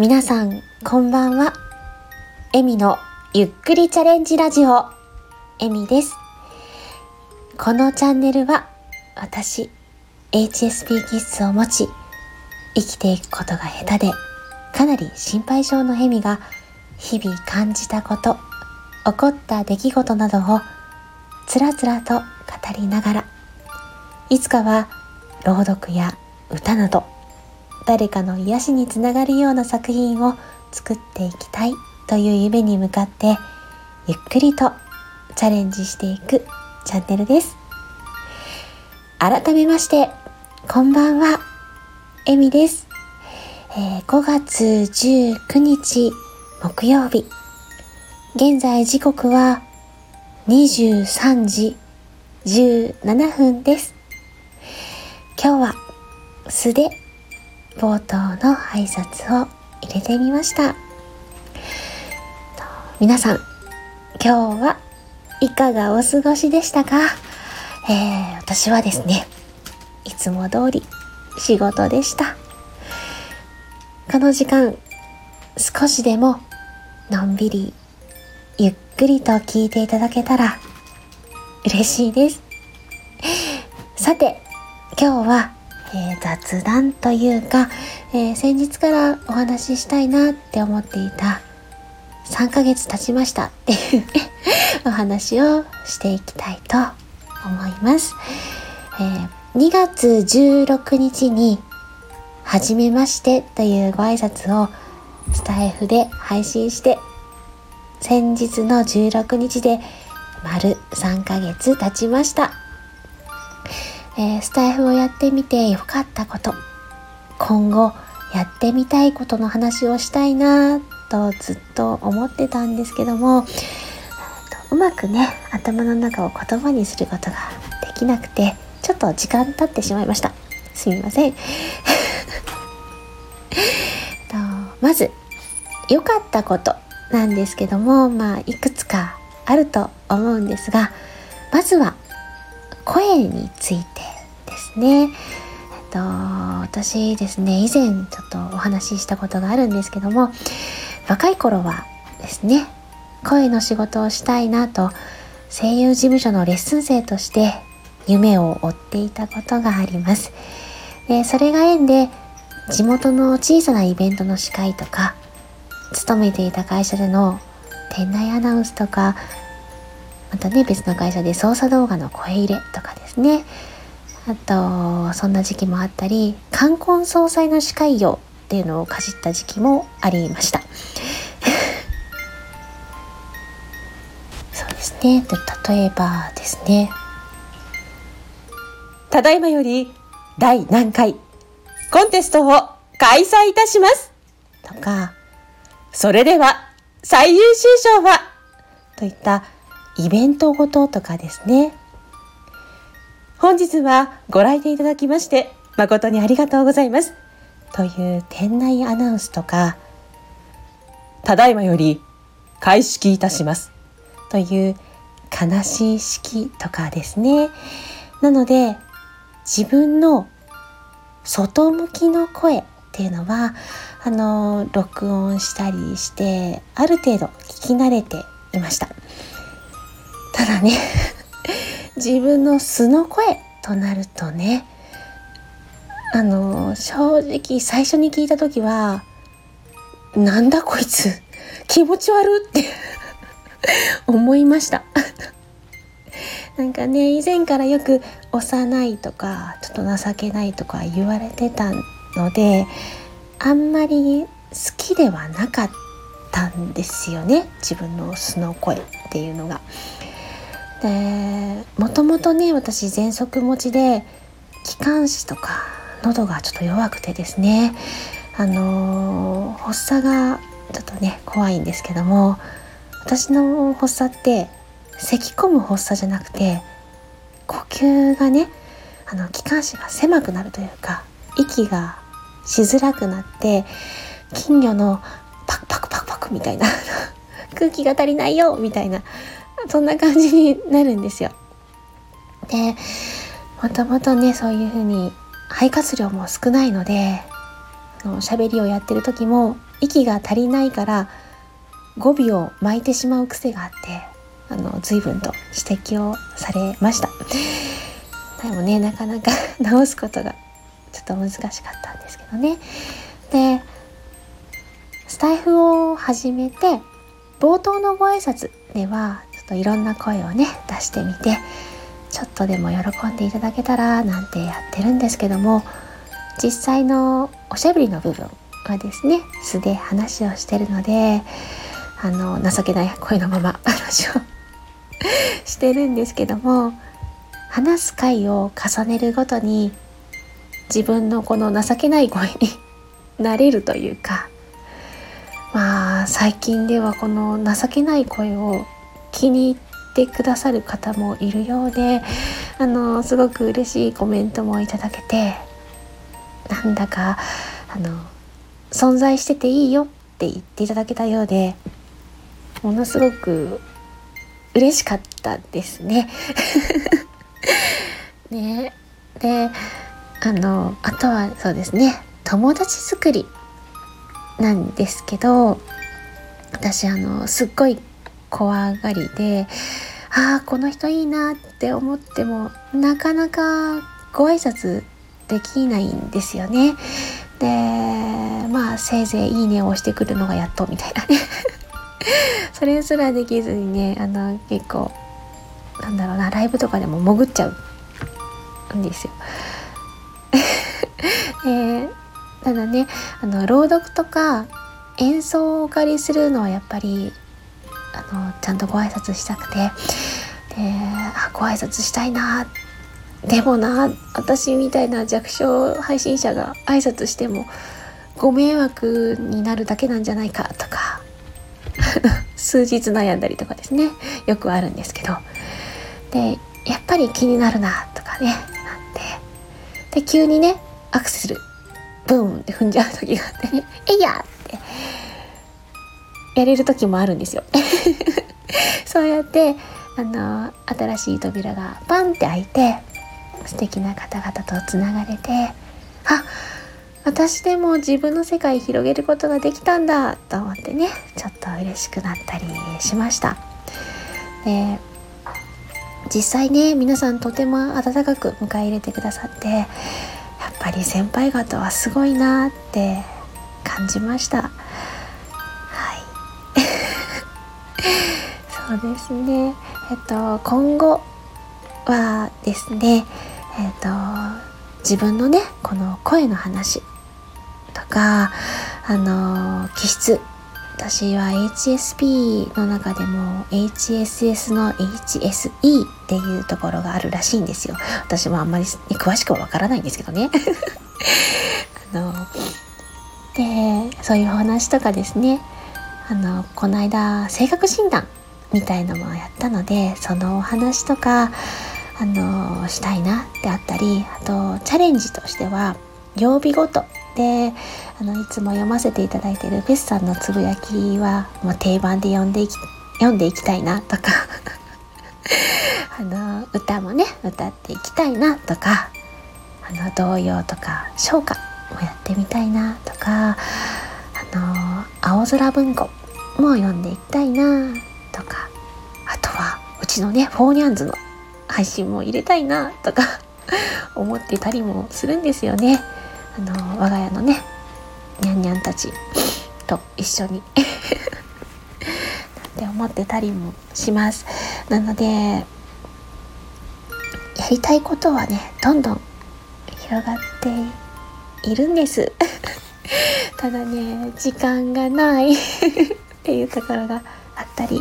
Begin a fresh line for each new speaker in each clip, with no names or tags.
皆さん、こんばんは。エミのゆっくりチャレンジラジオ、エミです。このチャンネルは、私、HSP 気質を持ち、生きていくことが下手で、かなり心配性のエミが、日々感じたこと、起こった出来事などを、つらつらと語りながら、いつかは朗読や歌など誰かの癒しにつながるような作品を作っていきたいという夢に向かってゆっくりとチャレンジしていくチャンネルです。改めましてこんばんはえみです、えー、5月19日木曜日。現在時刻は23時17分です。今日は素で冒頭の挨拶を入れてみました。皆さん今日はいかがお過ごしでしたか、えー、私はですねいつも通り仕事でした。この時間少しでものんびりゆっくりと聞いていただけたら嬉しいです。さて今日は、えー、雑談というか、えー、先日からお話ししたいなって思っていた3ヶ月経ちましたっていうお話をしていきたいと思います。えー、2月16日に初めましてというご挨拶をスタイフで配信して先日の16日で丸3ヶ月経ちました。えー、スタイフをやってみてよかったこと。今後やってみたいことの話をしたいなとずっと思ってたんですけどもうまくね頭の中を言葉にすることができなくてちょっと時間経ってしまいました。すみません。とまず良かったことなんですけどもまあいくつかあると思うんですがまずは声について。ですね。えっと、私ですね、以前ちょっとお話ししたことがあるんですけども、若い頃はですね、声の仕事をしたいなと、声優事務所のレッスン生として夢を追っていたことがあります。でそれが縁で、地元の小さなイベントの司会とか、勤めていた会社での店内アナウンスとかまたね別の会社で操作動画の声入れとかですねあとそんな時期もあったり冠婚葬祭の司会業っていうのをかじった時期もありました。そうですね。例えばですね。ただいまより第何回コンテストを開催いたします。とかそれでは最優秀賞はといったイベントごととかですね。本日はご来店いただきまして誠にありがとうございます。という店内アナウンスとか、ただいまより開式いたします。という悲しい式とかですね。なので、自分の外向きの声っていうのは、あの、録音したりして、ある程度聞き慣れていました。ただね自分の素の声となるとねあの正直最初に聞いた時はなんだこいつ気持ち悪って 思いました なんかね以前からよく幼いとかちょっと情けないとか言われてたのであんまり好きではなかったんですよね自分の素の声っていうのが。でもともとね私喘息持ちで気管支とか喉がちょっと弱くてですねあの発作がちょっとね怖いんですけども私の発作って咳き込む発作じゃなくて呼吸がねあの気管支が狭くなるというか息がしづらくなって金魚のパクパクパクパクみたいな 空気が足りないよみたいなそんな感じになるんですよ。でもともとねそういう風に肺活量も少ないのであの喋りをやってる時も息が足りないから語尾を巻いてしまう癖があってあの随分と指摘をされましたでもねなかなか 直すことがちょっと難しかったんですけどねでスタイフを始めて冒頭のご挨拶ではといろんな声をね出してみてちょっとでも喜んでいただけたらなんてやってるんですけども実際のおしゃべりの部分はですね素で話をしてるのであの情けない声のまま 話をしてるんですけども話す回を重ねるごとに自分のこの情けない声になれるというかまあ最近ではこの情けない声を気に入ってくださる方もいるようであのすごく嬉しいコメントもいただけてなんだかあの存在してていいよって言っていただけたようでものすごく嬉しかったですね。ねであのあとはそうですね友達作りなんですけど私あのすっごい怖がりでああこの人いいなって思ってもなかなかご挨拶できないんですよね。でまあせいぜい「いいね」を押してくるのがやっとみたいなね それすらできずにねあの結構なんだろうなライブとかでも潜っちゃうんですよ。えー、ただねあの朗読とか演奏をお借りするのはやっぱりあのちゃんとご挨拶したくて。であご挨拶したいな。でもな私みたいな弱小配信者が挨拶してもご迷惑になるだけなんじゃないかとか。数日悩んだりとかですね。よくあるんですけど。でやっぱり気になるなとかね。なんてで急にねアクセルブーンって踏んじゃう時があってね「えいや!」って。やれる時もあるんですよ。そうやってあの新しい扉がパンって開いて素敵な方々とつながれてあ私でも自分の世界広げることができたんだと思ってねちょっと嬉しくなったりしました。で実際ね皆さんとても温かく迎え入れてくださってやっぱり先輩方はすごいなって感じました。そうですね。えっと今後はですねえっと自分のねこの声の話とかあの気質私は HSP の中でも HSS の HSE っていうところがあるらしいんですよ。私もあんまり詳しくはわからないんですけどね。あのでそういうお話とかですね。あのこの間性格診断みたいのもやったのでそのお話とかあのしたいなってあったりあとチャレンジとしては曜日ごとであのいつも読ませていただいているベスさんのつぶやきはもう定番で読んでいき読んでいきたいなとか あの歌もね歌っていきたいなとかあの童謡とか唱歌もやってみたいなとかあの青空文庫も読んでいきたいなとかあとはうちのねフォーニャンズの配信も入れたいなとか 思ってたりもするんですよね。あの我が家のねにゃんにゃんたちと一緒に って思ってたりもします。なのでやりたいことはねどんどん広がっているんです ただね時間がないっていうところがあったり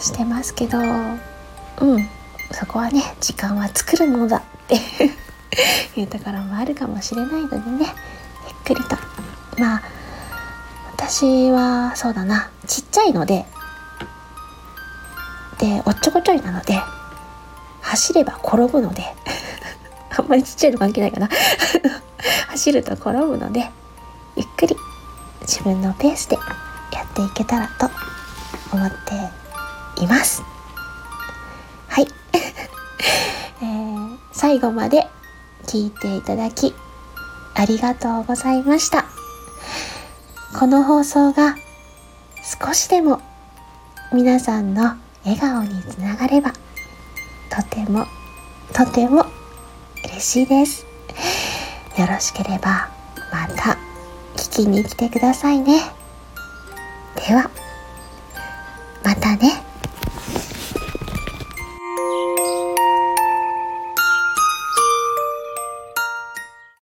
してますけどうんそこはね時間は作るものだって いうところもあるかもしれないのでねゆっくりと。まあ私はそうだな。ちっちゃいのででおっちょこちょいなので走れば転ぶので あんまりちっちゃいの関係ないかな。走ると転ぶのでゆっくり自分のペースでやっていけたらと思っています。はい、えー、最後まで聞いていただきありがとうございました。この放送が少しでも皆さんの笑顔につながればとてもとても嬉しいです。よろしければまた聞きに来てくださいね。ではまたね。